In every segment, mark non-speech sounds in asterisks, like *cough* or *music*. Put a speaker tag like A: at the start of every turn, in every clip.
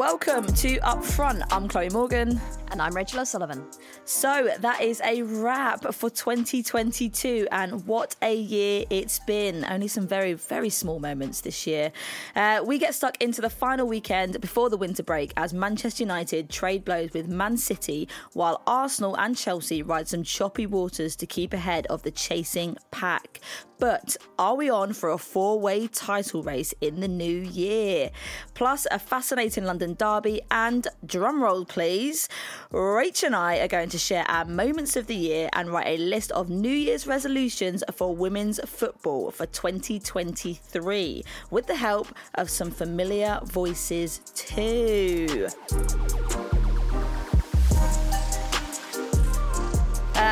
A: Welcome to Upfront. I'm Chloe Morgan.
B: And I'm Rachel O'Sullivan.
A: So that is a wrap for 2022, and what a year it's been. Only some very, very small moments this year. Uh, we get stuck into the final weekend before the winter break as Manchester United trade blows with Man City, while Arsenal and Chelsea ride some choppy waters to keep ahead of the chasing pack. But are we on for a four way title race in the new year? Plus, a fascinating London derby, and drumroll please, Rach and I are going to share our moments of the year and write a list of New Year's resolutions for women's football for 2023 with the help of some familiar voices too.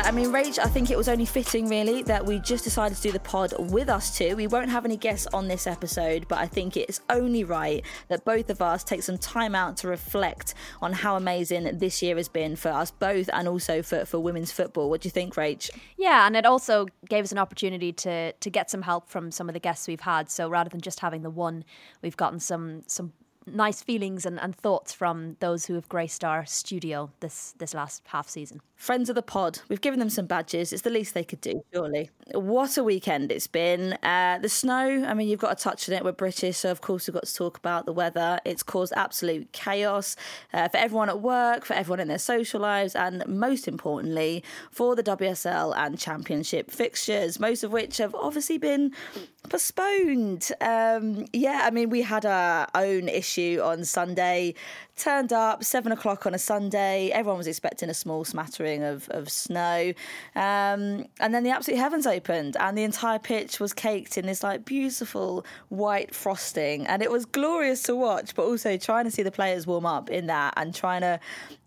A: I mean, Rach, I think it was only fitting, really, that we just decided to do the pod with us two. We won't have any guests on this episode, but I think it's only right that both of us take some time out to reflect on how amazing this year has been for us both and also for, for women's football. What do you think, Rach?
B: Yeah, and it also gave us an opportunity to to get some help from some of the guests we've had. So rather than just having the one, we've gotten some some nice feelings and, and thoughts from those who have graced our studio this this last half season.
A: Friends of the pod, we've given them some badges. It's the least they could do, surely. What a weekend it's been. Uh, the snow, I mean, you've got to touch on it. We're British, so of course we've got to talk about the weather. It's caused absolute chaos uh, for everyone at work, for everyone in their social lives, and most importantly, for the WSL and Championship fixtures, most of which have obviously been postponed. Um, yeah, I mean, we had our own issue on Sunday. Turned up seven o'clock on a Sunday. Everyone was expecting a small smattering of, of snow, um, and then the absolute heavens opened, and the entire pitch was caked in this like beautiful white frosting, and it was glorious to watch. But also trying to see the players warm up in that, and trying to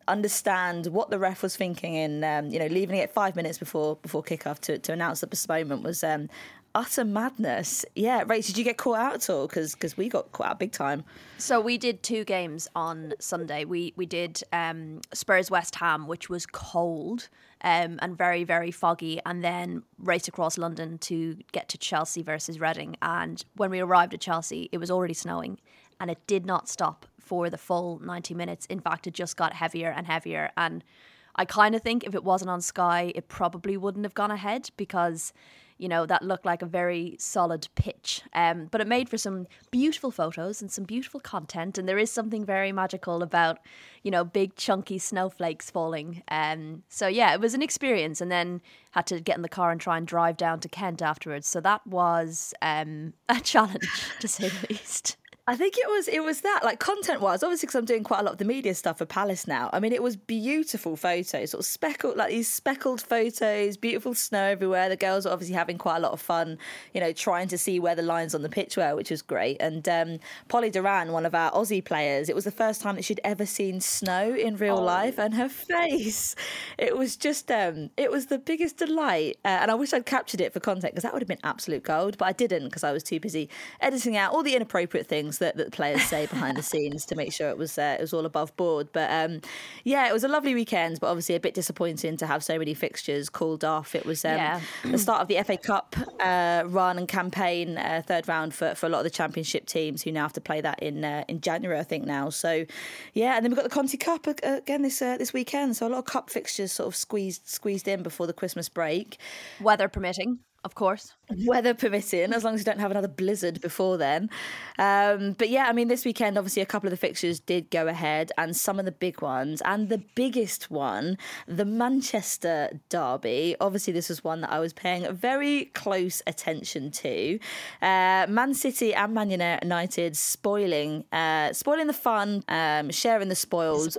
A: understand what the ref was thinking in um, you know leaving it five minutes before before kickoff to, to announce the postponement was um, utter madness. Yeah, Rach, did you get caught out at all? Because we got caught out big time.
B: So we did two games on Sunday. We we did um, Spurs West Ham, which was cold um, and very very foggy, and then raced across London to get to Chelsea versus Reading. And when we arrived at Chelsea, it was already snowing, and it did not stop for the full ninety minutes. In fact, it just got heavier and heavier and. I kind of think if it wasn't on Sky, it probably wouldn't have gone ahead because you know, that looked like a very solid pitch. Um, but it made for some beautiful photos and some beautiful content. And there is something very magical about, you know, big chunky snowflakes falling. Um, so yeah, it was an experience. And then had to get in the car and try and drive down to Kent afterwards. So that was um, *laughs* a challenge to say the least.
A: I think it was it was that like content wise, obviously because I'm doing quite a lot of the media stuff for Palace now. I mean, it was beautiful photos, sort of speckled like these speckled photos, beautiful snow everywhere. The girls were obviously having quite a lot of fun, you know, trying to see where the lines on the pitch were, which was great. And um, Polly Doran, one of our Aussie players, it was the first time that she'd ever seen snow in real oh. life, and her face, it was just um, it was the biggest delight. Uh, and I wish I'd captured it for content because that would have been absolute gold, but I didn't because I was too busy editing out all the inappropriate things things that, that the players say behind the scenes to make sure it was uh, it was all above board. But um, yeah, it was a lovely weekend, but obviously a bit disappointing to have so many fixtures called off. It was um, yeah. the start of the FA Cup uh, run and campaign, uh, third round for, for a lot of the Championship teams who now have to play that in uh, in January, I think now. So yeah, and then we've got the Conti Cup again this uh, this weekend. So a lot of cup fixtures sort of squeezed squeezed in before the Christmas break,
B: weather permitting of course. *laughs*
A: Weather permitting, as long as you don't have another blizzard before then. Um, but yeah, I mean, this weekend, obviously, a couple of the fixtures did go ahead, and some of the big ones. And the biggest one, the Manchester Derby. Obviously, this was one that I was paying very close attention to. Uh, Man City and Man United spoiling, uh, spoiling the fun, um, sharing the spoils.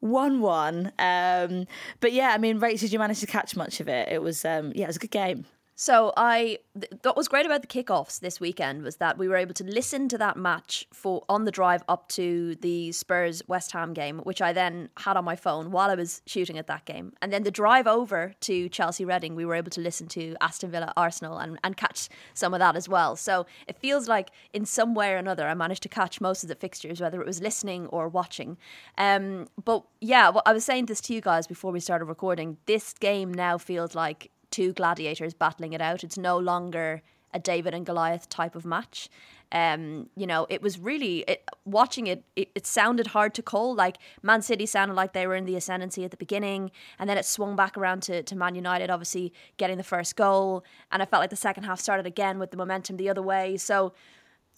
A: One-one. Um, but yeah, I mean, Rach, did you manage to catch much of it? It was, um, yeah, it was a good game.
B: So I what was great about the kickoffs this weekend was that we were able to listen to that match for on the drive up to the Spurs West Ham game, which I then had on my phone while I was shooting at that game. And then the drive over to Chelsea Reading, we were able to listen to Aston Villa Arsenal and, and catch some of that as well. So it feels like in some way or another I managed to catch most of the fixtures, whether it was listening or watching. Um, but yeah, well, I was saying this to you guys before we started recording. This game now feels like two gladiators battling it out. It's no longer a David and Goliath type of match. Um, you know, it was really it, watching it, it. It sounded hard to call. Like Man City sounded like they were in the ascendancy at the beginning, and then it swung back around to, to Man United, obviously getting the first goal. And I felt like the second half started again with the momentum the other way. So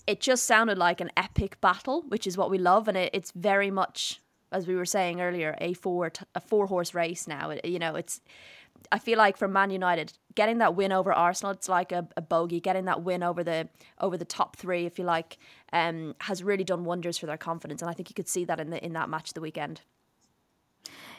B: it just sounded like an epic battle, which is what we love, and it, it's very much, as we were saying earlier, a four a four horse race now. It, you know, it's I feel like for Man United, getting that win over Arsenal, it's like a, a bogey. Getting that win over the over the top three, if you like, um, has really done wonders for their confidence, and I think you could see that in the in that match the weekend.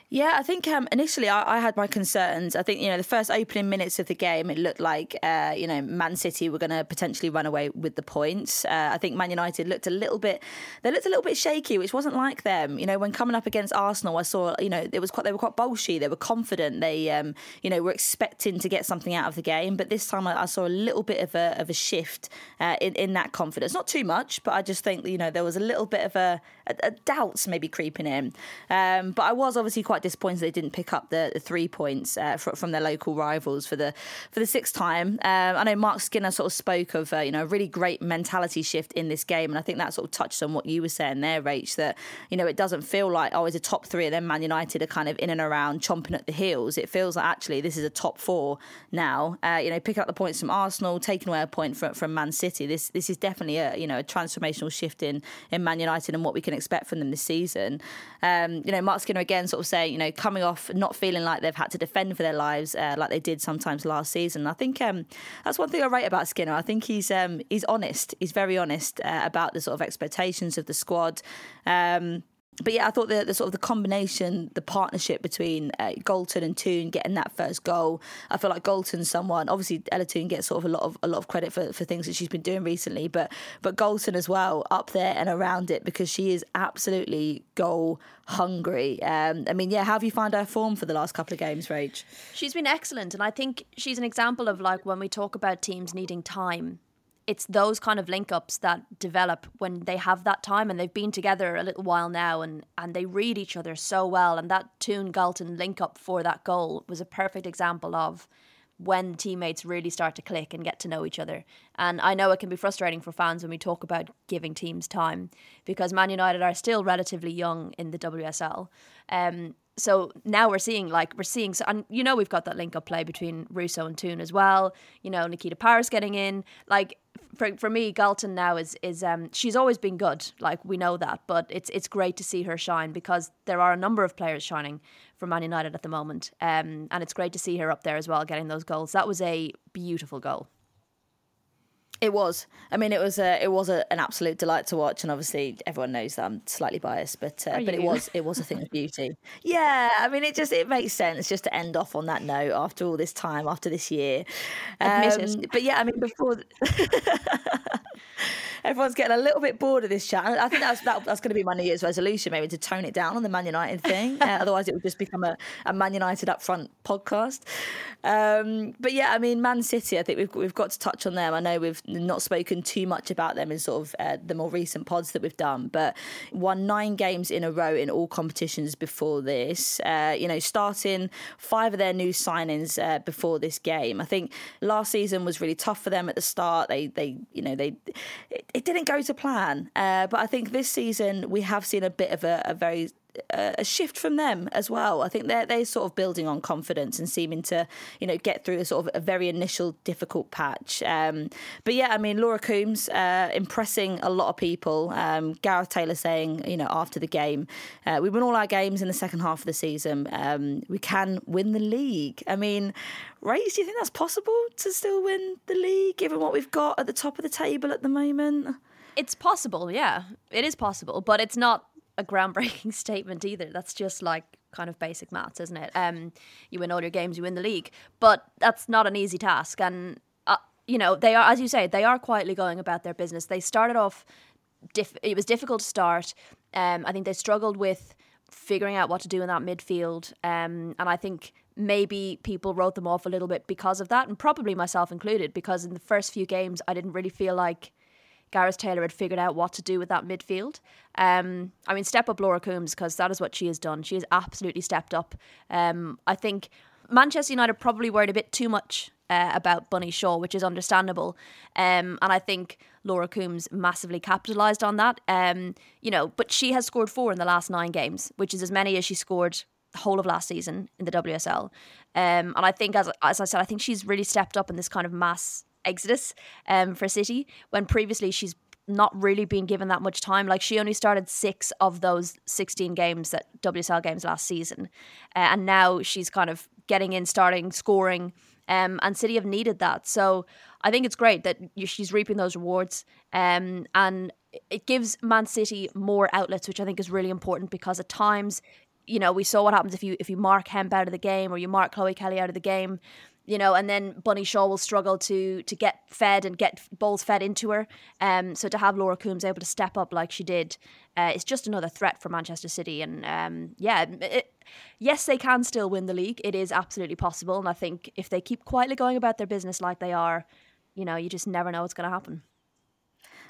A: Yeah, I think um, initially I, I, had my concerns. I think you know the first opening minutes of the game, it looked like uh, you know Man City were going to potentially run away with the points. Uh, I think Man United looked a little bit, they looked a little bit shaky, which wasn't like them. You know, when coming up against Arsenal, I saw you know it was quite they were quite bolshy, they were confident, they um, you know were expecting to get something out of the game. But this time I, I saw a little bit of a of a shift uh, in in that confidence. Not too much, but I just think you know there was a little bit of a, a doubts maybe creeping in. Um, but I was obviously quite quite disappointed they didn't pick up the, the three points uh, for, from their local rivals for the for the sixth time. Um, I know Marc Skinner sort of spoke of uh, you know a really great mentality shift in this game, and I think that sort of touched on what you were saying there, Rach. That you know it doesn't feel like oh it's a top three and then Man United are kind of in and around chomping at the heels. It feels like actually this is a top four now. Uh, you know picking up the points from Arsenal, taking away a point from, from Man City. This this is definitely a you know a transformational shift in in Man United and what we can expect from them this season. Um, you know Marc Skinner again sort of saying you know, coming off not feeling like they've had to defend for their lives uh, like they did sometimes last season. I think um, that's one thing I write about Skinner. I think he's um, he's honest. He's very honest uh, about the sort of expectations of the squad. Um, but yeah, I thought the, the, sort of the combination, the partnership between uh, Galton and Toone getting that first goal. I feel like Galton's someone. Obviously, Ella Toone gets sort of a lot of a lot of credit for, for things that she's been doing recently, but but Galton as well up there and around it because she is absolutely goal hungry. Um, I mean, yeah, how have you found her form for the last couple of games, Rach?
B: She's been excellent, and I think she's an example of like when we talk about teams needing time it's those kind of link ups that develop when they have that time and they've been together a little while now and, and they read each other so well. And that Toone Galton link up for that goal was a perfect example of when teammates really start to click and get to know each other. And I know it can be frustrating for fans when we talk about giving teams time because Man United are still relatively young in the WSL. Um, so now we're seeing like we're seeing so and you know we've got that link up play between Russo and Toone as well. You know Nikita Parris getting in. Like for for me, Galton now is is um she's always been good. Like we know that, but it's it's great to see her shine because there are a number of players shining for Man United at the moment. Um and it's great to see her up there as well getting those goals. That was a beautiful goal.
A: It was. I mean, it was a, it was a, an absolute delight to watch, and obviously everyone knows that I'm slightly biased, but uh, but it was it was a thing of beauty. Yeah, I mean, it just it makes sense just to end off on that note after all this time, after this year. Um, but yeah, I mean, before. *laughs* everyone's getting a little bit bored of this chat. I think that's that, that's going to be my New Year's resolution, maybe to tone it down on the Man United thing. *laughs* Uh, otherwise, it would just become a, a Man United upfront podcast. Um, but yeah, I mean, Man City. I think we've we've got to touch on them. I know we've not spoken too much about them in sort of uh, the more recent pods that we've done, but won nine games in a row in all competitions before this. Uh, you know, starting five of their new signings uh, before this game. I think last season was really tough for them at the start. They they you know they it didn't go to plan. Uh, but I think this season we have seen a bit of a, a very a shift from them as well. I think they're they're sort of building on confidence and seeming to you know get through a sort of a very initial difficult patch. Um, but yeah, I mean Laura Coombs uh, impressing a lot of people. Um, Gareth Taylor saying you know after the game, uh, we won all our games in the second half of the season. Um, we can win the league. I mean, Rach, do you think that's possible to still win the league given what we've got at the top of the table at the moment?
B: It's possible, yeah. It is possible, but it's not a groundbreaking *laughs* statement either. That's just like kind of basic maths, isn't it? Um, you win all your games, you win the league, but that's not an easy task. And uh, you know, they are, as you say, they are quietly going about their business. They started off. It was difficult to start. Um, I think they struggled with figuring out what to do in that midfield. Um, and I think maybe people wrote them off a little bit because of that, and probably myself included, because in the first few games, I didn't really feel like Gareth Taylor had figured out what to do with that midfield. Um, I mean, step up Laura Coombs because that is what she has done. She has absolutely stepped up. Um, I think Manchester United probably worried a bit too much uh, about Bunny Shaw, which is understandable. Um, and I think Laura Coombs massively capitalised on that. Um, you know, but she has scored four in the last nine games, which is as many as she scored the whole of last season in the WSL. Um, and I think, as as I said, I think she's really stepped up in this kind of mass exodus um, for City when previously she's not really been given that much time. Like she only started six of those 16 games that WSL games last season. Uh, and now she's kind of getting in, starting, scoring. Um, and City have needed that. So I think it's great that she's reaping those rewards. Um, and it gives Man City more outlets, which I think is really important because at times, you know, we saw what happens if you if you mark Hemp out of the game or you mark Chloe Kelly out of the game you know, and then Bunny Shaw will struggle to to get fed and get balls fed into her. Um, so to have Laura Coombs able to step up like she did, uh, it's just another threat for Manchester City. And um, yeah, it, yes, they can still win the league. It is absolutely possible, and I think if they keep quietly going about their business like they are, you know, you just never know what's going to happen.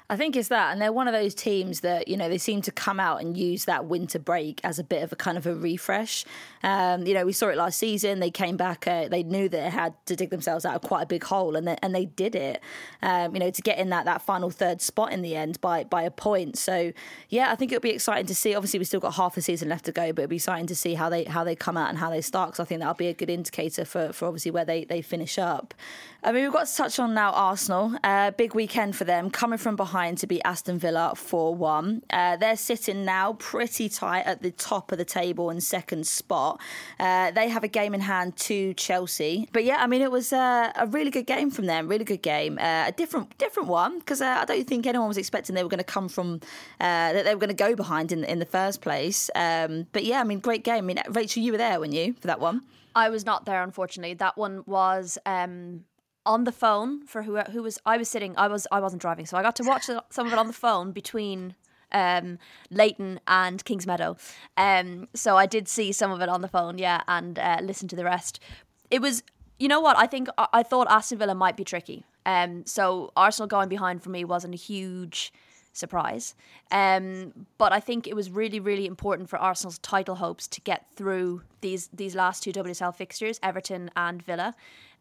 A: I think it's that, and they're one of those teams that you know they seem to come out and use that winter break as a bit of a kind of a refresh. Um, you know, we saw it last season. They came back. Uh, they knew that they had to dig themselves out of quite a big hole, and they, and they did it. Um, you know, to get in that that final third spot in the end by by a point. So yeah, I think it'll be exciting to see. Obviously, we've still got half a season left to go, but it'll be exciting to see how they how they come out and how they start. Because I think that'll be a good indicator for for obviously where they they finish up. I mean, we've got to touch on now Arsenal. Uh, big weekend for them, coming from behind to beat Aston Villa 4 1. Uh, they're sitting now pretty tight at the top of the table in second spot. Uh, they have a game in hand to Chelsea. But yeah, I mean, it was uh, a really good game from them, really good game. Uh, a different different one, because I don't think anyone was expecting they were going to come from, that they were going to go behind in, in the first place. Um, but yeah, I mean, great game. I mean, Rachel, you were there, weren't you, for that one?
B: I was not there, unfortunately. That one was. Um on the phone for who who was I was sitting I was I wasn't driving so I got to watch some of it on the phone between um, Leyton and Kingsmeadow. Um, so I did see some of it on the phone, yeah, and uh, listen to the rest. It was, you know what? I think I, I thought Aston Villa might be tricky. Um, so Arsenal going behind for me wasn't a huge surprise. Um, but I think it was really, really important for Arsenal's title hopes to get through these these last two WSL fixtures, Everton and Villa.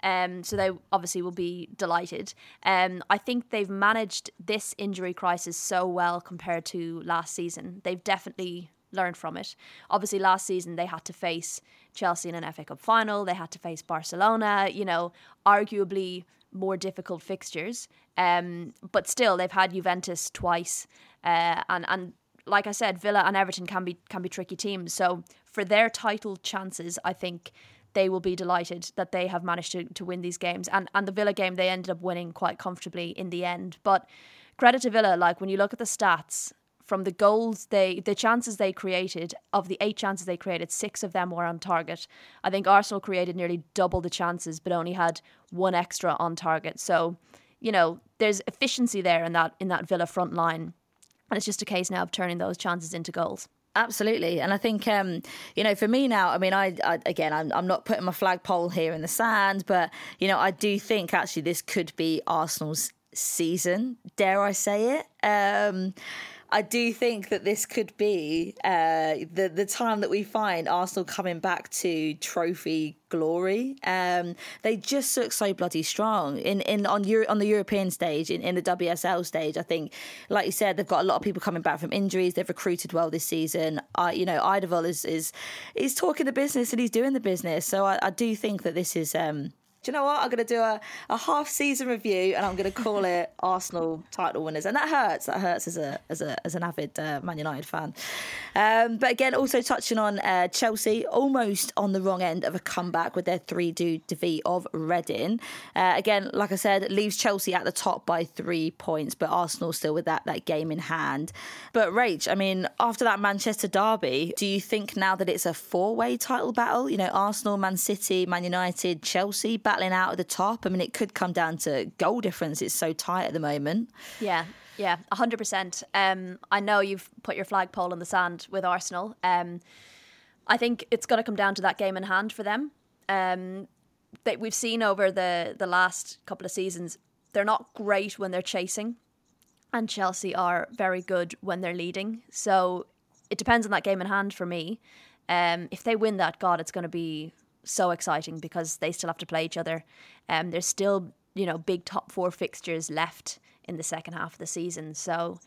B: Um, so they obviously will be delighted. Um, I think they've managed this injury crisis so well compared to last season. They've definitely learned from it. Obviously, last season they had to face Chelsea in an FA Cup final. They had to face Barcelona. You know, arguably more difficult fixtures. Um, but still, they've had Juventus twice, uh, and and like I said, Villa and Everton can be can be tricky teams. So for their title chances, I think they will be delighted that they have managed to, to win these games. And and the Villa game they ended up winning quite comfortably in the end. But credit to Villa, like when you look at the stats from the goals they the chances they created of the eight chances they created six of them were on target i think arsenal created nearly double the chances but only had one extra on target so you know there's efficiency there in that in that villa front line and it's just a case now of turning those chances into goals
A: Absolutely, and I think um, you know, for me now, I mean, I, I again, I'm, I'm not putting my flagpole here in the sand, but you know, I do think actually this could be Arsenal's season. Dare I say it? Um, I do think that this could be uh, the the time that we find Arsenal coming back to trophy glory. Um, they just look so bloody strong in in on Euro, on the European stage, in, in the WSL stage. I think, like you said, they've got a lot of people coming back from injuries. They've recruited well this season. Uh, you know, Eidevall is is he's talking the business and he's doing the business. So I, I do think that this is. Um, do you know what? I'm going to do a, a half season review and I'm going to call it *laughs* Arsenal title winners. And that hurts. That hurts as a as a as an avid uh, Man United fan. Um, but again, also touching on uh, Chelsea, almost on the wrong end of a comeback with their 3 2 defeat of Reading. Uh, again, like I said, leaves Chelsea at the top by three points, but Arsenal still with that, that game in hand. But Rach, I mean, after that Manchester derby, do you think now that it's a four way title battle? You know, Arsenal, Man City, Man United, Chelsea battling out at the top. I mean, it could come down to goal difference. It's so tight at the moment.
B: Yeah, yeah, 100%. Um, I know you've put your flagpole in the sand with Arsenal. Um, I think it's going to come down to that game in hand for them. Um, that we've seen over the, the last couple of seasons, they're not great when they're chasing, and Chelsea are very good when they're leading. So it depends on that game in hand for me. Um, if they win that, God, it's going to be so exciting because they still have to play each other. Um, there's still you know big top four fixtures left in the second half of the season. So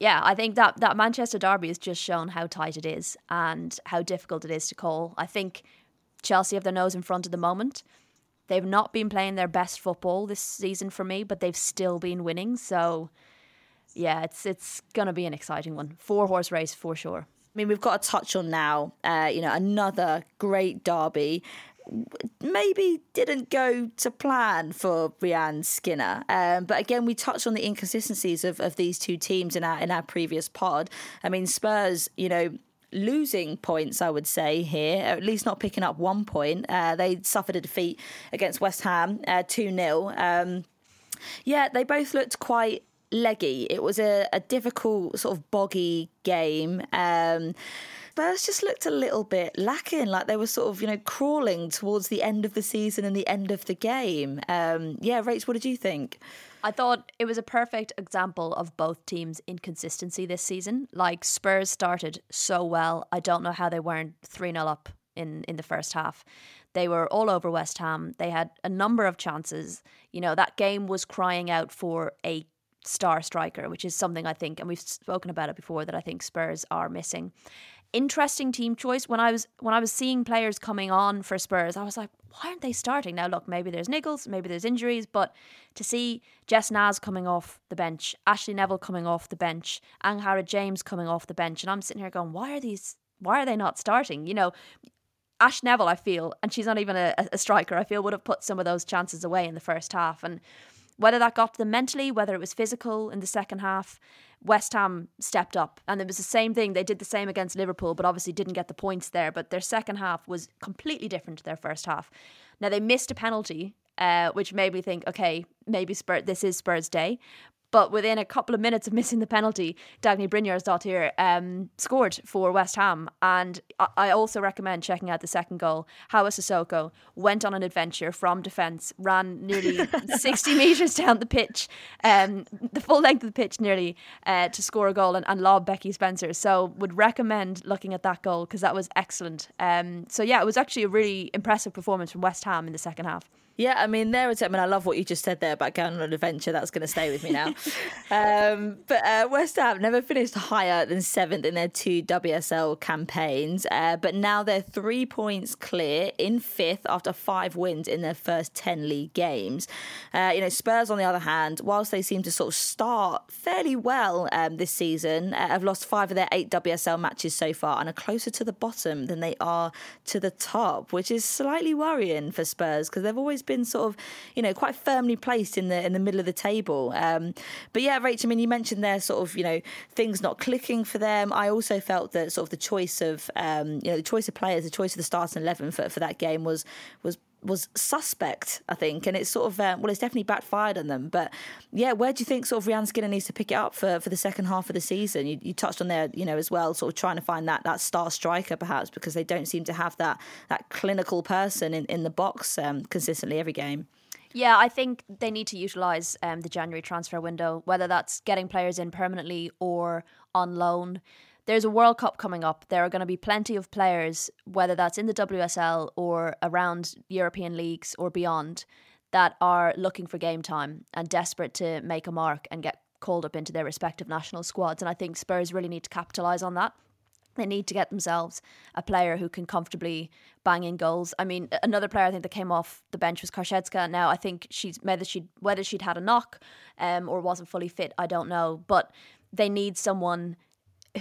B: yeah, I think that that Manchester derby has just shown how tight it is and how difficult it is to call. I think Chelsea have their nose in front at the moment. They've not been playing their best football this season for me, but they've still been winning. So yeah, it's it's gonna be an exciting one. Four horse race for sure.
A: I mean, we've got to touch on now, uh, you know, another great derby. Maybe didn't go to plan for Rehanne Skinner, um, but again, we touched on the inconsistencies of, of these two teams in our in our previous pod. I mean, Spurs, you know, losing points, I would say, here, at least not picking up one point. Uh, they suffered a defeat against West Ham, uh, 2 0. Um, yeah, they both looked quite leggy. It was a, a difficult, sort of boggy game. Um, Spurs just looked a little bit lacking, like they were sort of, you know, crawling towards the end of the season and the end of the game. Um, yeah, Rach, what did you think?
B: I thought it was a perfect example of both teams' inconsistency this season. Like Spurs started so well. I don't know how they weren't 3 0 up in, in the first half. They were all over West Ham. They had a number of chances. You know, that game was crying out for a star striker, which is something I think, and we've spoken about it before, that I think Spurs are missing interesting team choice. When I was when I was seeing players coming on for Spurs, I was like, why aren't they starting? Now look, maybe there's niggles, maybe there's injuries, but to see Jess Naz coming off the bench, Ashley Neville coming off the bench, Angharad James coming off the bench, and I'm sitting here going, why are these why are they not starting? You know, Ash Neville, I feel, and she's not even a, a striker, I feel would have put some of those chances away in the first half. And whether that got to them mentally, whether it was physical in the second half, West Ham stepped up. And it was the same thing. They did the same against Liverpool, but obviously didn't get the points there. But their second half was completely different to their first half. Now, they missed a penalty, uh, which made me think, okay, maybe Spurs, this is Spurs' day. But within a couple of minutes of *laughs* missing the penalty, Dagny Brynjarsdottir um, scored for West Ham. And I also recommend checking out the second goal. Hawa Cissoko went on an adventure from defence, ran nearly *laughs* 60 metres down the pitch, um, the full length of the pitch nearly, uh, to score a goal and, and lob Becky Spencer. So would recommend looking at that goal because that was excellent. Um, so yeah, it was actually a really impressive performance from West Ham in the second half.
A: Yeah, I mean, there it's. I mean, I love what you just said there about going on an adventure. That's going to stay with me now. *laughs* um, but uh, West Ham never finished higher than seventh in their two WSL campaigns, uh, but now they're three points clear in fifth after five wins in their first ten league games. Uh, you know, Spurs, on the other hand, whilst they seem to sort of start fairly well um, this season, uh, have lost five of their eight WSL matches so far and are closer to the bottom than they are to the top, which is slightly worrying for Spurs because they've always been sort of, you know, quite firmly placed in the in the middle of the table. Um, but yeah, Rachel, I mean, you mentioned there sort of, you know, things not clicking for them. I also felt that sort of the choice of, um, you know, the choice of players, the choice of the starting eleven for, for that game was was was suspect, I think, and it's sort of uh, well, it's definitely backfired on them. But yeah, where do you think sort of Rehanne Skinner needs to pick it up for, for the second half of the season? You, you, touched on there, you know, as well, sort of trying to find that that star striker perhaps because they don't seem to have that that clinical person in, in the box um, consistently every game.
B: Yeah, I think they need to utilise um, the January transfer window, whether that's getting players in permanently or on loan there's a World Cup coming up. There are going to be plenty of players, whether that's in the WSL or around European leagues or beyond, that are looking for game time and desperate to make a mark and get called up into their respective national squads. And I think Spurs really need to capitalise on that. They need to get themselves a player who can comfortably bang in goals. I mean, another player I think that came off the bench was Karczewska. Now I think she's whether she whether she'd had a knock um, or wasn't fully fit, I don't know. But they need someone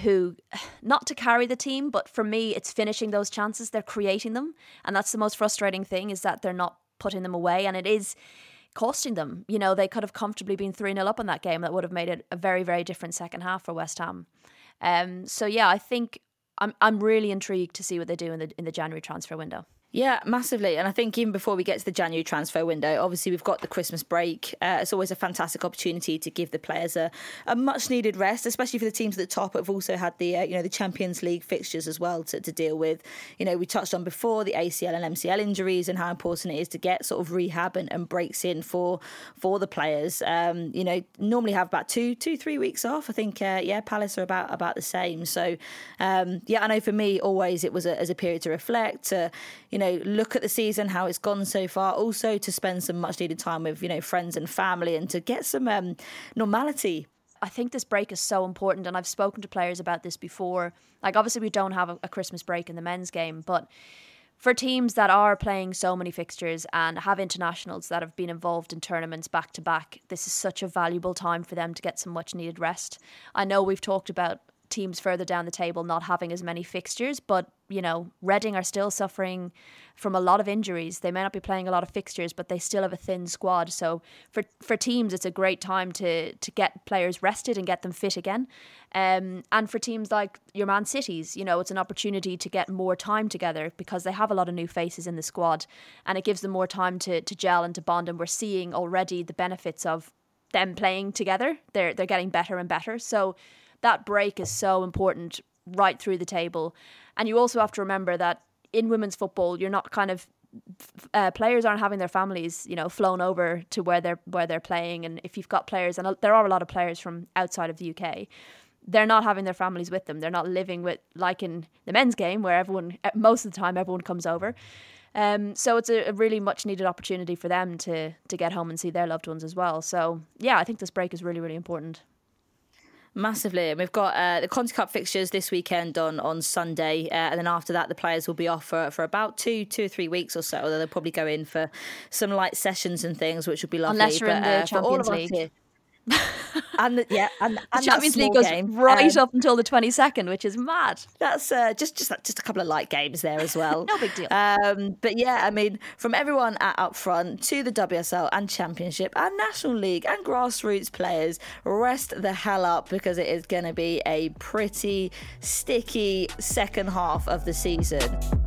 B: who not to carry the team but for me it's finishing those chances. They're creating them. And that's the most frustrating thing is that they're not putting them away. And it is costing them. You know they could have comfortably been 3-0 up in that game. That would have made it a very very different second half for West Ham. Um so yeah I think I'm I'm really intrigued to see what they do in the in the January transfer window
A: yeah, massively. And I think even before we get to the January transfer window, obviously we've got the Christmas break. Uh, it's always a fantastic opportunity to give the players a, a much needed rest, especially for the teams at the top. Have also had the uh, you know the Champions League fixtures as well to, to deal with. You know we touched on before the ACL and MCL injuries and how important it is to get sort of rehab and, and breaks in for for the players. Um, you know normally have about two two three weeks off. I think uh, yeah Palace are about about the same. So um, yeah, I know for me always it was a, as a period to reflect. To, you know, look at the season, how it's gone so far. Also to spend some much needed time with, you know, friends and family and to get some um, normality.
B: I think this break is so important, and I've spoken to players about this before. Like, obviously, we don't have a, a Christmas break in the men's game, but for teams that are playing so many fixtures and have internationals that have been involved in tournaments back to back, this is such a valuable time for them to get some much needed rest. I know we've talked about teams further down the table not having as many fixtures, but you know, Reading are still suffering from a lot of injuries. They may not be playing a lot of fixtures, but they still have a thin squad. So for for teams, it's a great time to to get players rested and get them fit again. Um, and for teams like your Man Cities, you know, it's an opportunity to get more time together because they have a lot of new faces in the squad, and it gives them more time to to gel and to bond. And we're seeing already the benefits of them playing together. They're they're getting better and better. So that break is so important right through the table. And you also have to remember that in women's football, you're not kind of uh, players aren't having their families, you know, flown over to where they're where they're playing. And if you've got players, and there are a lot of players from outside of the UK, they're not having their families with them. They're not living with like in the men's game where everyone most of the time everyone comes over. Um, so it's a, a, really much needed opportunity for them to to get home and see their loved ones as well. So yeah, I think this break is really really important.
A: Massively, and we've got uh, the Conti Cup fixtures this weekend on on Sunday, uh, and then after that, the players will be off for, for about two two or three weeks or so. Although they'll probably go in for some light sessions and things, which will be lovely.
B: Unless you're but, in the uh, Champions League. *laughs*
A: And the, yeah, and, and
B: the Champions League goes
A: game.
B: right um, up until the twenty second, which is mad.
A: That's uh, just just just a couple of light games there as well. *laughs*
B: no big deal.
A: Um, but yeah, I mean, from everyone at up front to the WSL and Championship and National League and grassroots players, rest the hell up because it is going to be a pretty sticky second half of the season.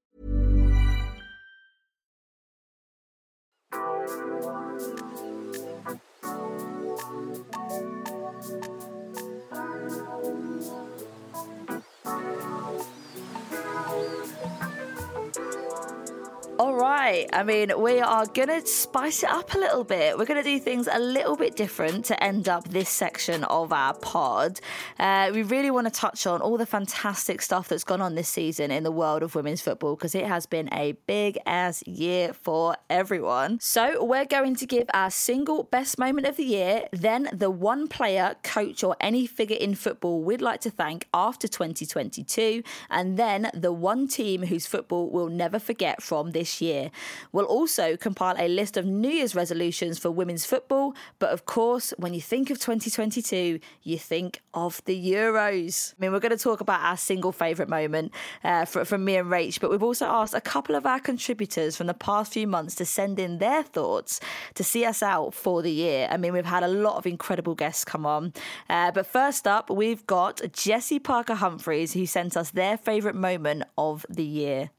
A: All right. I mean, we are going to spice it up a little bit. We're going to do things a little bit different to end up this section of our pod. Uh, we really want to touch on all the fantastic stuff that's gone on this season in the world of women's football because it has been a big ass year for everyone. So, we're going to give our single best moment of the year, then the one player, coach, or any figure in football we'd like to thank after 2022, and then the one team whose football we'll never forget from this year. We'll also compile a list of New Year's resolutions for women's football, but of course, when you think of 2022, you think of the Euros. I mean, we're going to talk about our single favourite moment uh, from me and Rach, but we've also asked a couple of our contributors from the past few months to send in their thoughts to see us out for the year. I mean, we've had a lot of incredible guests come on. Uh, but first up, we've got Jessy Parker Humphreys, who sent us their favourite moment of the year.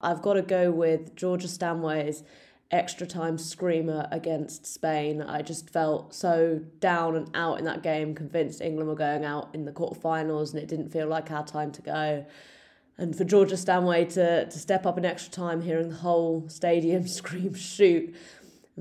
C: I've got to go with Georgia Stanway's extra time screamer against Spain. I just felt so down and out in that game, convinced England were going out in the quarterfinals, and it didn't feel like our time to go. And for Georgia Stanway to, to step up in extra time, hearing the whole stadium *laughs* scream shoot,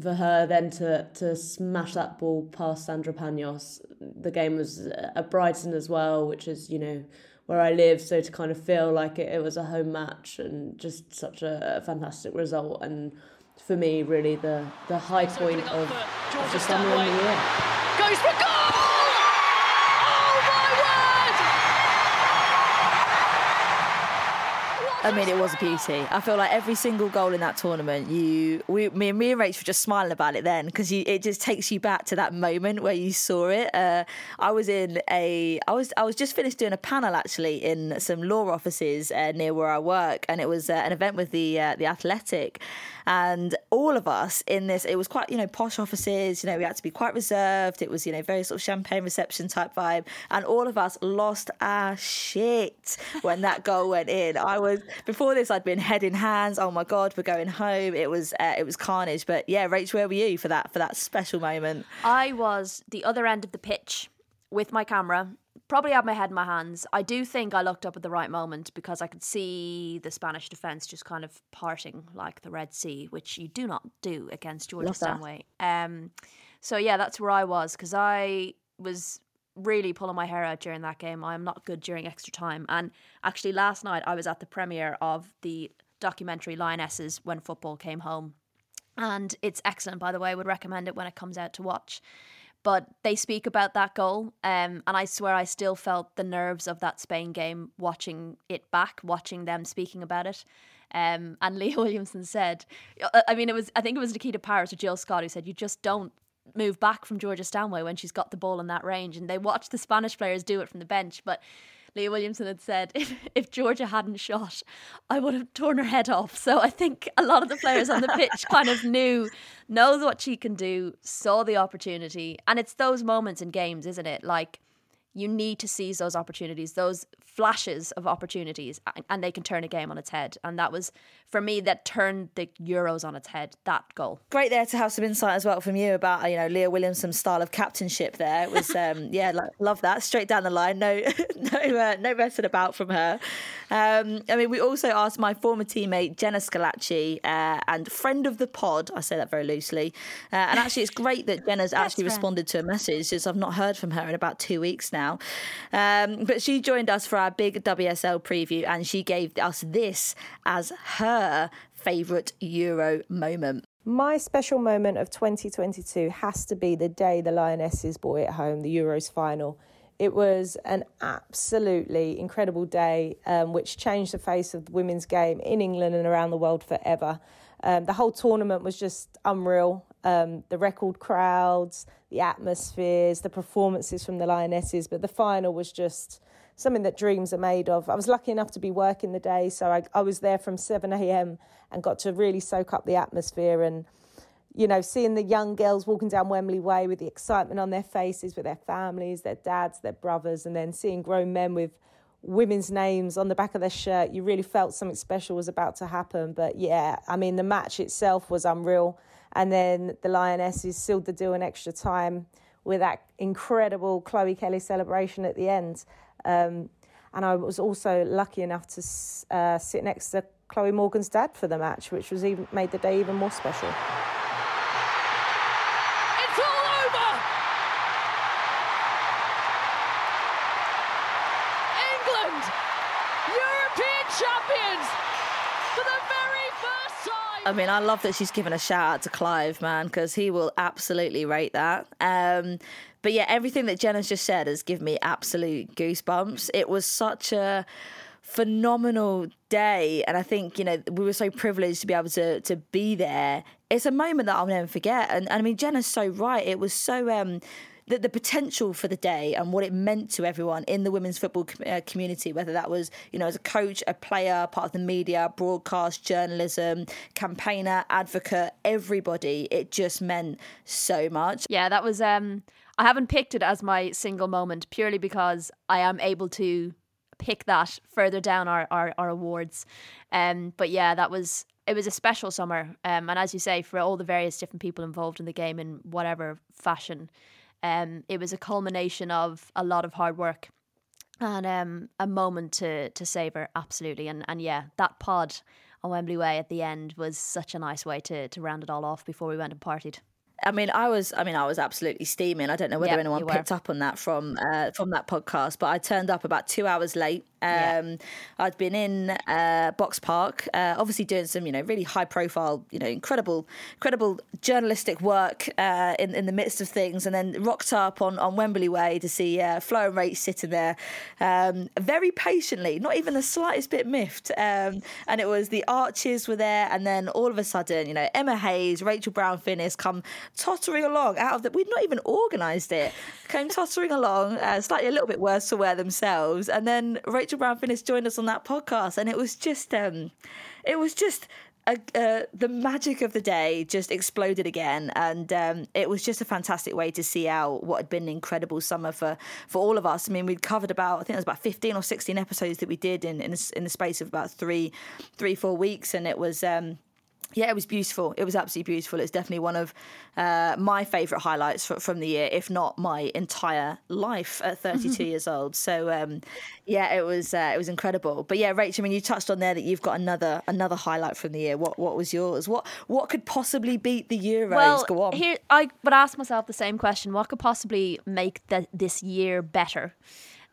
C: for her then to, to smash that ball past Sandra Panos. The game was uh, at Brighton as well, which is, you know, where I live. So to kind of feel like it, it was a home match and just such a, fantastic result. And for me, really the, the high point of, of the summer and the year.
D: Goes for goal! Oh my
A: I mean, it was a beauty. I feel like every single goal in that tournament, you, we, me, me and Rach were just smiling about it then because it just takes you back to that moment where you saw it. Uh, I was in a, I was, I was just finished doing a panel actually in some law offices uh, near where I work, and it was uh, an event with the uh, the Athletic, and all of us in this, it was quite you know posh offices. You know, we had to be quite reserved. It was you know very sort of champagne reception type vibe, and all of us lost our shit when that goal went in. I was before this, I'd been head in hands. Oh my god, we're going home. It was uh, it was carnage. But yeah, Rach, where were you for that for that special moment?
B: I was the other end of the pitch with my camera, probably had my head in my hands. I do think I looked up at the right moment because I could see the Spanish defence just kind of parting like the Red Sea, which you do not do against Georgia
A: Love.
B: Stanway. Um, so yeah, that's where I was because I was really pulling my hair out during that game. I'm not good during extra time. And actually, last night I was at the premiere of the documentary Lionesses when football came home. And it's excellent, by the way. I would recommend it when it comes out to watch. But they speak about that goal. Um, and I swear I still felt the nerves of that Spain game watching it back, watching them speaking about it. Um, and *laughs* Leah Williamson said, I mean, it was, I think it was Nikita Parris or Jill Scott who said, you just don't move back from Georgia Stanway when she's got the ball in that range. And they watched the Spanish players do it from the bench. But Leah Williamson had said, *laughs* if, if Georgia hadn't shot, I would have torn her head off. So I think a lot of the players on the pitch *laughs* kind of knew, knows what she can do, saw the opportunity. And it's those moments in games, isn't it? Like, you need to seize those opportunities, those flashes of opportunities, and- they can turn a game on its head. And that was, for me, that turned the Euros on its head, that goal.
A: Great there to have some insight as well from you about uh, you know Leah Williamson's style of captainship. There it was um, *laughs* yeah, lo- love that straight down the line. No, *laughs* no, uh, no messing about from her. Um, I mean, we also asked my former teammate Jenna Schillaci uh, and friend of the pod. I say that very loosely, uh, and actually, it's great that Jenna's *laughs* actually responded to a message since I've not heard from her in about two weeks now. Um, but she joined us for our big WSL preview, and she gave us this as her favourite Euro moment.
E: My special moment of 2022 has to be the day the Lionesses brought it home, the Euros final. It was an absolutely incredible day, um, which changed the face of the women's game in England and around the world forever. Um, the whole tournament was just unreal. Um, the record crowds, the atmospheres, the performances from the Lionesses, but the final was just something that dreams are made of. I was lucky enough to be working the day, so I, I was there from 7 a.m. and got to really soak up the atmosphere and you know, seeing the young girls walking down Wembley Way with the excitement on their faces, with their families, their dads, their brothers, and then seeing grown men with women's names on the back of their shirt, you really felt something special was about to happen. But yeah, I mean, the match itself was unreal. And then the Lionesses sealed the deal in extra time with that incredible Chloe Kelly celebration at the end. Um, and I was also lucky enough to uh, sit next to Chloe Morgan's dad for the match, which was even made the day even more special.
A: I mean, I love that she's given a shout out to Clive, man, because he will absolutely rate that. Um, but yeah, everything that Jenna's just said has given me absolute goosebumps. It was such a phenomenal day and i think you know we were so privileged to be able to to be there it's a moment that i'll never forget and, and i mean jenna's so right it was so um the, the potential for the day and what it meant to everyone in the women's football com- uh, community, whether that was, you know, as a coach, a player, part of the media, broadcast, journalism, campaigner, advocate, everybody. It just meant so much.
B: Yeah, that was. um I haven't picked it as my single moment purely because I am able to pick that further down our, our, our awards. Um, but yeah, that was it was a special summer. Um, and as you say, for all the various different people involved in the game in whatever fashion, um, it was a culmination of a lot of hard work and um, a moment to to savor absolutely. And and yeah, that pod on Wembley Way at the end was such a nice way to to round it all off before we went and partied.
A: I mean, I was, I mean, I was absolutely steaming. I don't know whether yep, anyone picked up on that from uh, from that podcast, but I turned up about two hours late um, yeah. I'd been in uh, Box Park, uh, obviously doing some, you know, really high profile, you know, incredible, incredible journalistic work uh, in in the midst of things, and then rocked up on, on Wembley Way to see uh, Flo and Rach sitting there, um, very patiently, not even the slightest bit miffed. Um, and it was the Arches were there, and then all of a sudden, you know, Emma Hayes, Rachel Brown Finnis come tottering along out of the. We'd not even organised it. Came tottering along, uh, slightly a little bit worse to wear themselves, and then Rachel Rachel Brown Finnis joined us on that podcast, and it was just, um, it was just uh, uh, the magic of the day just exploded again, and um, it was just a fantastic way to see out what had been an incredible summer for for all of us. I mean, we'd covered about I think it was about fifteen or sixteen episodes that we did in in, in the space of about three three four weeks, and it was. Um, yeah, it was beautiful. It was absolutely beautiful. It's definitely one of uh, my favourite highlights for, from the year, if not my entire life at 32 *laughs* years old. So um, yeah, it was uh, it was incredible. But yeah, Rachel, I mean, you touched on there that you've got another another highlight from the year. What what was yours? What what could possibly beat the Euros?
B: Well,
A: Go on.
B: Here, I would ask myself the same question: What could possibly make the, this year better?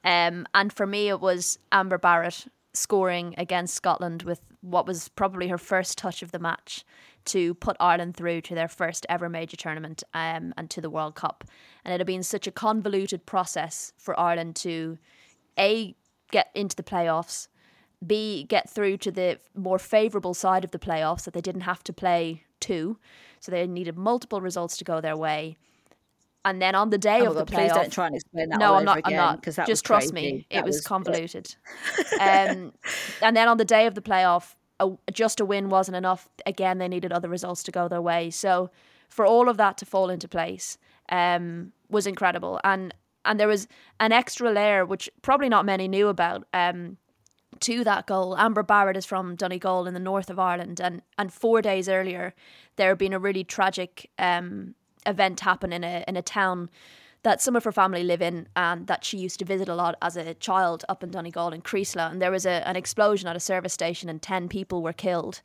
B: Um, and for me, it was Amber Barrett scoring against Scotland with what was probably her first touch of the match to put Ireland through to their first ever major tournament um, and to the World Cup. And it had been such a convoluted process for Ireland to A, get into the playoffs, B, get through to the more favourable side of the playoffs that they didn't have to play two. So they needed multiple results to go their way and then on the day
A: oh
B: of
A: the
B: God, playoff,
A: please don't try and explain that.
B: No,
A: I'm
B: not.
A: Again,
B: I'm not.
A: Because
B: just trust me,
A: that
B: it was,
A: was
B: convoluted. *laughs* um, and then on the day of the playoff, a, just a win wasn't enough. Again, they needed other results to go their way. So for all of that to fall into place um, was incredible, and and there was an extra layer which probably not many knew about. Um, to that goal. Amber Barrett is from Donegal in the north of Ireland, and and four days earlier, there had been a really tragic um, event happen in a in a town that some of her family live in and that she used to visit a lot as a child up in Donegal and Creeslough. And there was a, an explosion at a service station and 10 people were killed.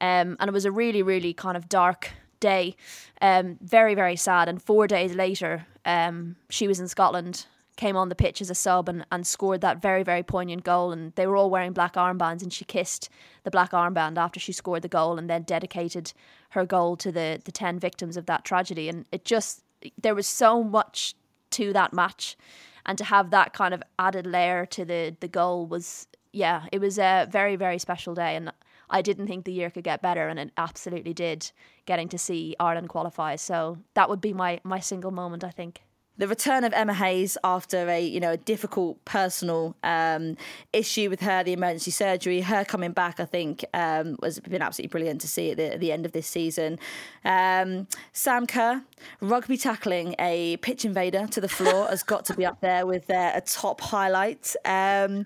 B: Um, and it was a really, really kind of dark day. Um, very, very sad. And four days later, um, she was in Scotland came on the pitch as a sub and, and scored that very, very poignant goal. And they were all wearing black armbands, and she kissed the black armband after she scored the goal and then dedicated her goal to the, the 10 victims of that tragedy. And it just, there was so much to that match. And to have that kind of added layer to the, the goal was, yeah, it was a very, very special day. And I didn't think the year could get better, and it absolutely did, getting to see Ireland qualify. So that would be my, my single moment, I think
A: the return of Emma Hayes after a you know a difficult personal um, issue with her, the emergency surgery, her coming back, I think um, was been absolutely brilliant to see at the, at the end of this season. Um, Sam Kerr rugby tackling a pitch invader to the floor has got to be up there with uh, a top highlight. Um,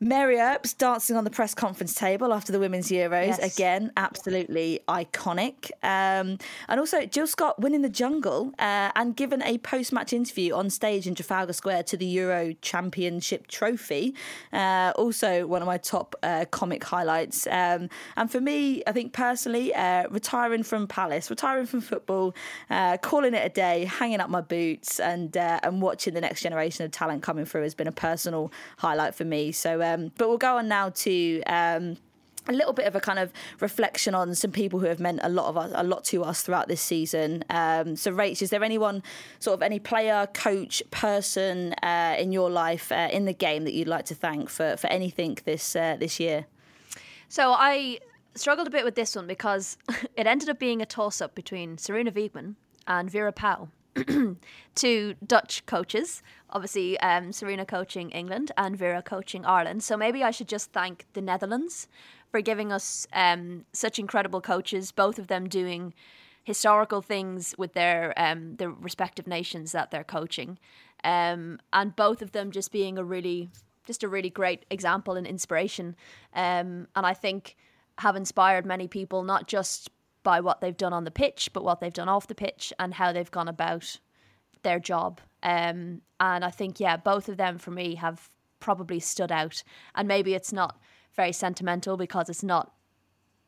A: Mary Earps dancing on the press conference table after the Women's Euros. Yes. Again, absolutely iconic. Um, and also Jill Scott winning the jungle uh, and given a post match interview on stage in Trafalgar Square to the Euro Championship trophy. Uh, also, one of my top uh, comic highlights. Um, and for me, I think personally, uh, retiring from Palace, retiring from football, uh, calling it a day, hanging up my boots, and uh, and watching the next generation of talent coming through has been a personal highlight for me. So, um, but we'll go on now to. Um, a little bit of a kind of reflection on some people who have meant a lot of us, a lot to us throughout this season. Um, so, Rach, is there anyone, sort of any player, coach, person uh, in your life uh, in the game that you'd like to thank for for anything this uh, this year?
B: So I struggled a bit with this one because *laughs* it ended up being a toss up between Sarina Wiegman and Vera Pauw. *clears throat* two Dutch coaches, obviously um, Sarina coaching England and Vera coaching Ireland. So maybe I should just thank the Netherlands for giving us um, such incredible coaches, both of them doing historical things with their um, their respective nations that they're coaching, um, and both of them just being a really just a really great example and inspiration. Um, and I think have inspired many people, not just by what they've done on the pitch, but what they've done off the pitch and how they've gone about their job. Um, and I think, yeah, both of them for me have probably stood out. And maybe it's not very sentimental because it's not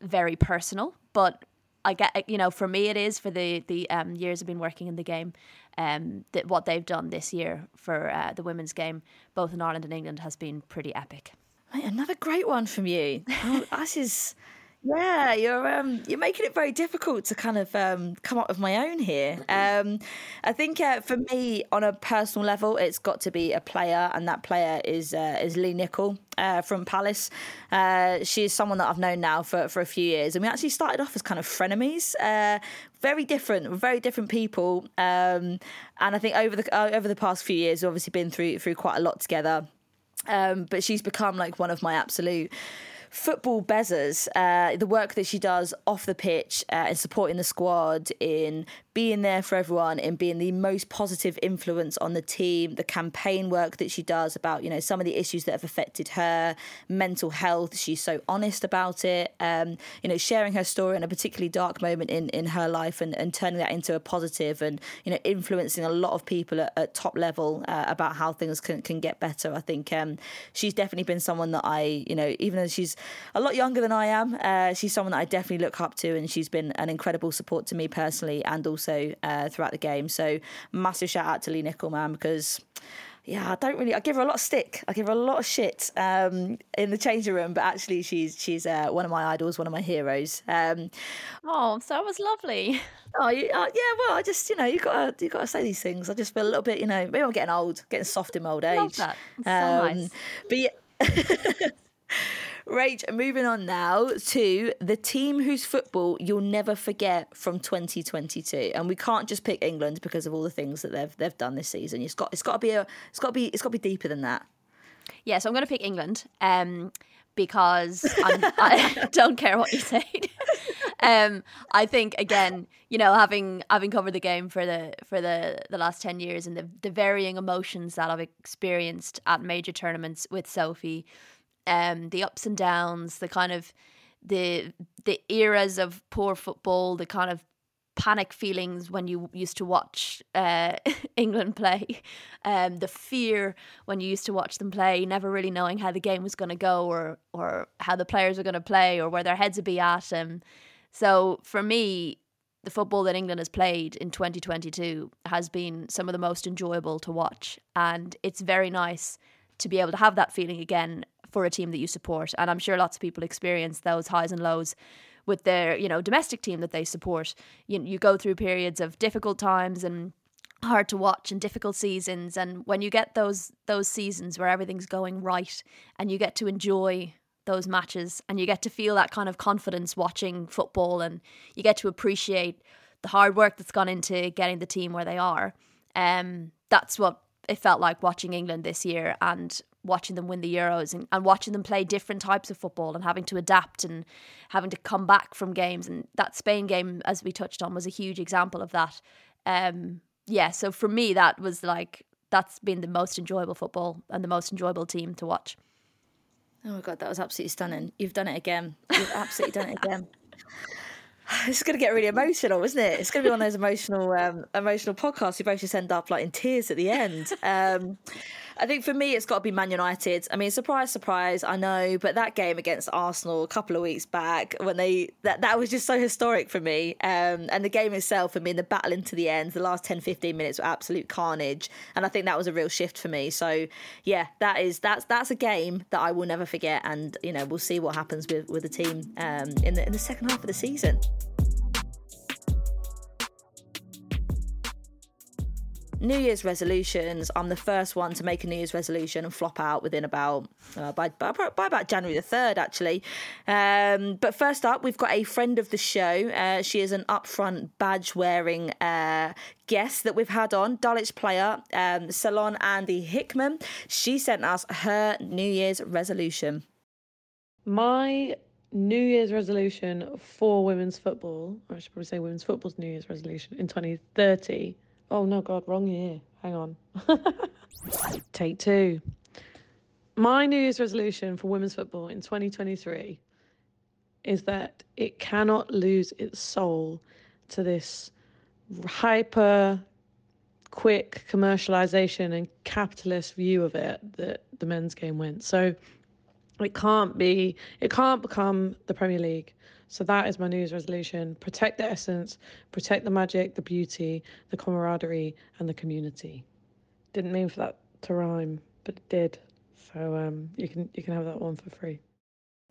B: very personal, but I get, you know, for me it is for the the um, years I've been working in the game. Um, that what they've done this year for uh, the women's game, both in Ireland and England, has been pretty epic.
A: Another great one from you. Oh, *laughs* this is yeah, you're um, you're making it very difficult to kind of um, come up with my own here. Um, I think uh, for me, on a personal level, it's got to be a player, and that player is uh, is Leigh Nicol uh, from Palace. Uh, she is someone that I've known now for, for a few years, and we actually started off as kind of frenemies. Uh, very different, very different people, um, and I think over the uh, over the past few years, we've obviously been through through quite a lot together. Um, but she's become like one of my absolute football bezzers, uh, the work that she does off the pitch uh, in supporting the squad, in being there for everyone and being the most positive influence on the team, the campaign work that she does about, you know, some of the issues that have affected her, mental health. She's so honest about it. Um, you know, sharing her story in a particularly dark moment in, in her life and, and turning that into a positive and, you know, influencing a lot of people at, at top level uh, about how things can, can get better. I think um, she's definitely been someone that I, you know, even though she's a lot younger than I am, uh, she's someone that I definitely look up to and she's been an incredible support to me personally and also also uh, throughout the game. So massive shout out to Leigh Nicol, man, because yeah, I don't really. I give her a lot of stick. I give her a lot of shit um, in the changing room, but actually, she's she's uh, one of my idols, one of my heroes. Um,
B: oh, so that was lovely. *laughs*
A: Oh, you, uh, yeah. Well, I just you know you got to you got to say these things. I just feel a little bit you know maybe I'm getting old, getting soft in my old age. Love
B: that. so um, nice.
A: But yeah. *laughs* Rach, moving on now to the team whose football you'll never forget from 2022, and we can't just pick England because of all the things that they've they've done this season. It's got it's got to be a it's got to be it's got to be deeper than that.
B: Yeah, so I'm going to pick England. Um, because I *laughs* don't care what you say. *laughs* um, I think again, you know, having having covered the game for the for the the last ten years and the the varying emotions that I've experienced at major tournaments with Sophie, um, the ups and downs, the kind of the the eras of poor football, the kind of panic feelings when you used to watch uh, *laughs* England play, um, the fear when you used to watch them play, never really knowing how the game was going to go or or how the players were going to play or where their heads would be at. Um, so for me, the football that England has played in 2022 has been some of the most enjoyable to watch. And it's very nice to be able to have that feeling again for a team that you support. And I'm sure lots of people experience those highs and lows with their, you know, domestic team that they support. You, you go through periods of difficult times and hard to watch and difficult seasons and when you get those those seasons where everything's going right and you get to enjoy those matches and you get to feel that kind of confidence watching football and you get to appreciate the hard work that's gone into getting the team where they are. Um, that's what it felt like watching England this year and watching them win the Euros and, and watching them play different types of football and having to adapt and having to come back from games. And that Spain game, as we touched on, was a huge example of that. Um, yeah, so for me, that was like, that's been the most enjoyable football and the most enjoyable team to watch.
A: Oh my god, that was absolutely stunning. You've done it again. You've absolutely done it again. It's going to get really emotional, isn't it? It's going to be one of those emotional, um, emotional podcasts. You both just end up like in tears at the end. Um, I think for me, it's got to be Man United. I mean, surprise, surprise, I know, but that game against Arsenal a couple of weeks back, when they that that was just so historic for me. Um, and the game itself, I mean, the battle into the end, the last 10, 15 minutes were absolute carnage, and I think that was a real shift for me. So yeah, that is that's that's a game that I will never forget, and you know, we'll see what happens with with the team um, in the in the second half of the season. New Year's resolutions. I'm the first one to make a New Year's resolution and flop out within about uh, by, by, by about January the third, actually. Um, but first up, we've got a friend of the show. Uh, she is an upfront badge wearing uh, guest that we've had on, Dulwich player um, Salon Andy Hickman. She sent us her New Year's resolution.
C: My New Year's resolution for women's football, I should probably say women's football's New Year's resolution in 2030 Oh no, God, wrong year. Hang on. *laughs* Take two. My New Year's resolution for women's football in 2023 is that it cannot lose its soul to this hyper quick commercialization and capitalist view of it that the men's game went. So it can't be, it can't become the Premier League. So that is my New Year's resolution. Protect the essence, protect the magic, the beauty, the camaraderie, and the community. Didn't mean for that to rhyme, but it did. So um, you can you can have that one for free.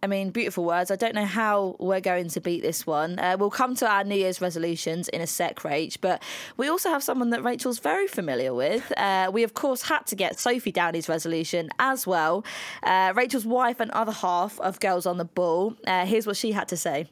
A: I mean, beautiful words. I don't know how we're going to beat this one. Uh, we'll come to our New Year's resolutions in a sec, Rach, but we also have someone that Rachel's very familiar with. Uh, we, of course, had to get Sophie Downey's resolution as well. Uh, Rachel's wife and other half of Girls on the Ball. Uh, here's what she had to say.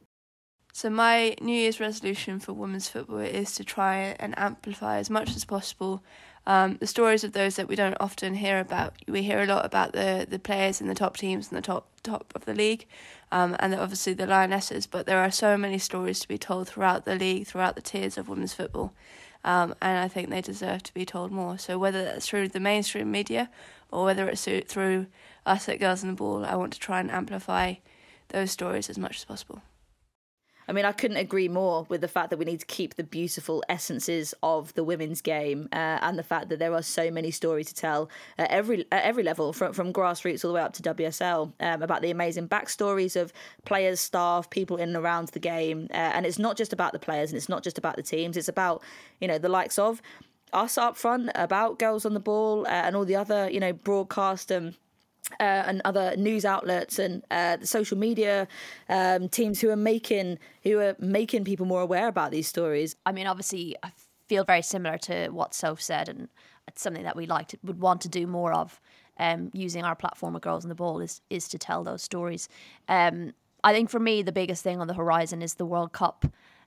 F: So my New Year's resolution for women's football is to try and amplify as much as possible um, the stories of those that we don't often hear about. We hear a lot about the the players in the top teams and the top top of the league, um, and obviously the lionesses. But there are so many stories to be told throughout the league, throughout the tiers of women's football, um, and I think they deserve to be told more. So whether that's through the mainstream media or whether it's through us at Girls on the Ball, I want to try and amplify those stories as much as possible.
A: I mean, I couldn't agree more with the fact that we need to keep the beautiful essences of the women's game uh, and the fact that there are so many stories to tell at every at every level, from from grassroots all the way up to WSL, um, about the amazing backstories of players, staff, people in and around the game. Uh, and it's not just about the players and it's not just about the teams. It's about you know the likes of us up front, about girls on the ball, uh, and all the other you know broadcast and uh, and other news outlets and uh, the social media um, teams who are making who are making people more aware about these stories.
B: I mean, obviously, I feel very similar to what Soph said, and it's something that we like to, would want to do more of. Um, using our platform of Girls on the Ball is is to tell those stories. Um, I think for me, the biggest thing on the horizon is the World Cup,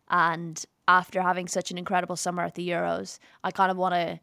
B: and after having such an incredible summer at the Euros, I kind of want to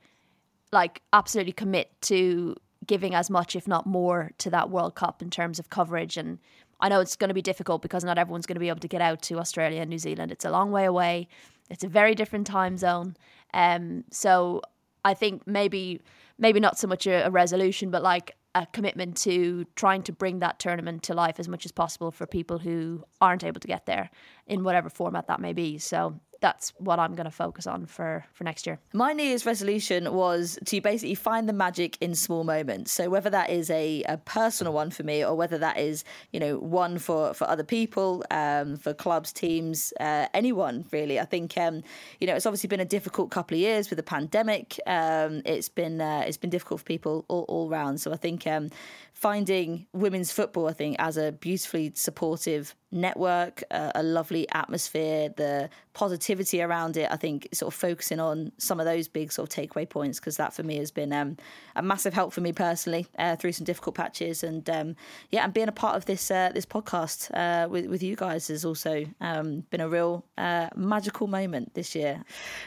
B: like absolutely commit to giving as much, if not more, to that World Cup in terms of coverage. And I know it's going to be difficult because not everyone's going to be able to get out to Australia and New Zealand. It's a long way away. It's a very different time zone. Um, so I think maybe maybe not so much a, a resolution, but like a commitment to trying to bring that tournament to life as much as possible for people who aren't able to get there in whatever format that may be. So that's what I'm going to focus on for for next year.
A: My New Year's resolution was to basically find the magic in small moments. So whether that is a, a personal one for me, or whether that is you know one for for other people, um, for clubs, teams, uh, anyone really. I think um, you know it's obviously been a difficult couple of years with the pandemic. Um, it's been uh, it's been difficult for people all, all round. So I think um, finding women's football, I think, as a beautifully supportive network, uh, a lovely atmosphere, the positivity around it. I think sort of focusing on some of those big sort of takeaway points because that for me has been um, a massive help for me personally uh, through some difficult patches. And um, yeah, and being a part of this uh, this podcast uh, with with you guys has also um, been a real uh, magical moment this year.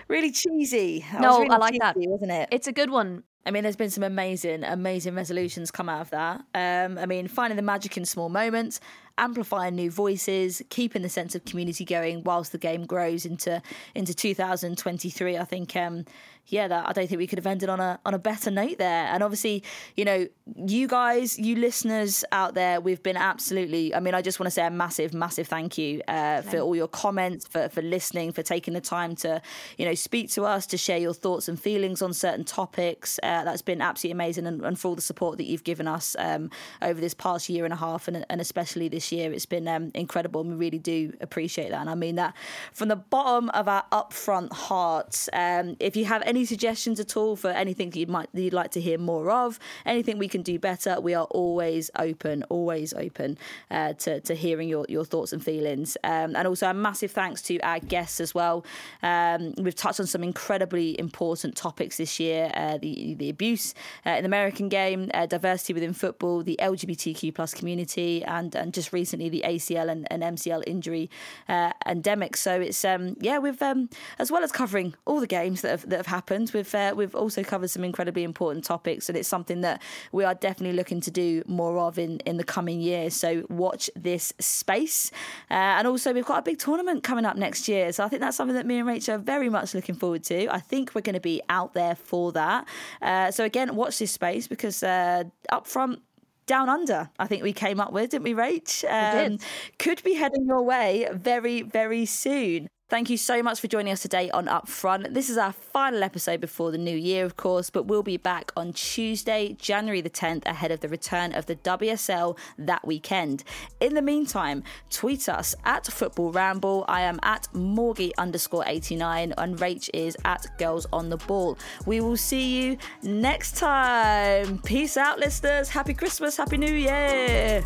A: Really cheesy.
B: no,
A: really
B: I like
A: cheesy,
B: that,
A: wasn't it?
B: It's a good one.
A: I mean, there's been some amazing, amazing resolutions come out of that. Um, I mean, finding the magic in small moments, amplifying new voices, keeping the sense of community going whilst the game grows into into 2023. I think um, yeah, that I don't think we could have ended on a on a better note there. And obviously, you know, you guys, you listeners out there, we've been absolutely. I mean, I just want to say a massive, massive thank you uh, for all your comments, for for listening, for taking the time to, you know, speak to us, to share your thoughts and feelings on certain topics. Uh, that's been absolutely amazing, and, and, for all the support that you've given us um, over this past year and a half, and, and especially this year, it's been um, incredible. And we really do appreciate that, and I mean that from the bottom of our upfront hearts. Um, if you have any any suggestions at all for anything you might you'd like to hear more of, anything we can do better, we are always open, always open uh, to, to hearing your, your thoughts and feelings. Um, and also a massive thanks to our guests as well. Um, we've touched on some incredibly important topics this year: uh, the the abuse uh, in the American game, uh, diversity within football, the LGBTQ plus community, and and just recently the ACL and, and MCL injury uh, endemic. So it's um, yeah, we've um, as well as covering all the games that have that have happened happened. We've uh, we've also covered some incredibly important topics, and it's something that we are definitely looking to do more of in in the coming years. So watch this space, uh, and also we've got a big tournament coming up next year. So I think that's something that me and Rachel are very much looking forward to. I think we're going to be out there for that. Uh, so again, watch this space because uh, up front down under, I think we came up with, didn't we, Rach? Um, could be heading your way very, very soon. Thank you so much for joining us today on Upfront. This is our final episode before the new year, of course, but we'll be back on Tuesday, January the 10th, ahead of the return of the WSL that weekend. In the meantime, tweet us at Football Ramble. I am at Morgie underscore 89, and Rach is at Girls on the Ball. We will see you next time. Peace out, listeners. Happy Christmas, Happy New Year.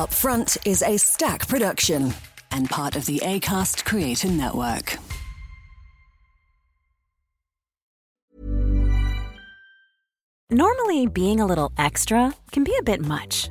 G: Upfront is a Stak production and part of the ACAST Creator Network.
H: Normally, being a little extra can be a bit much,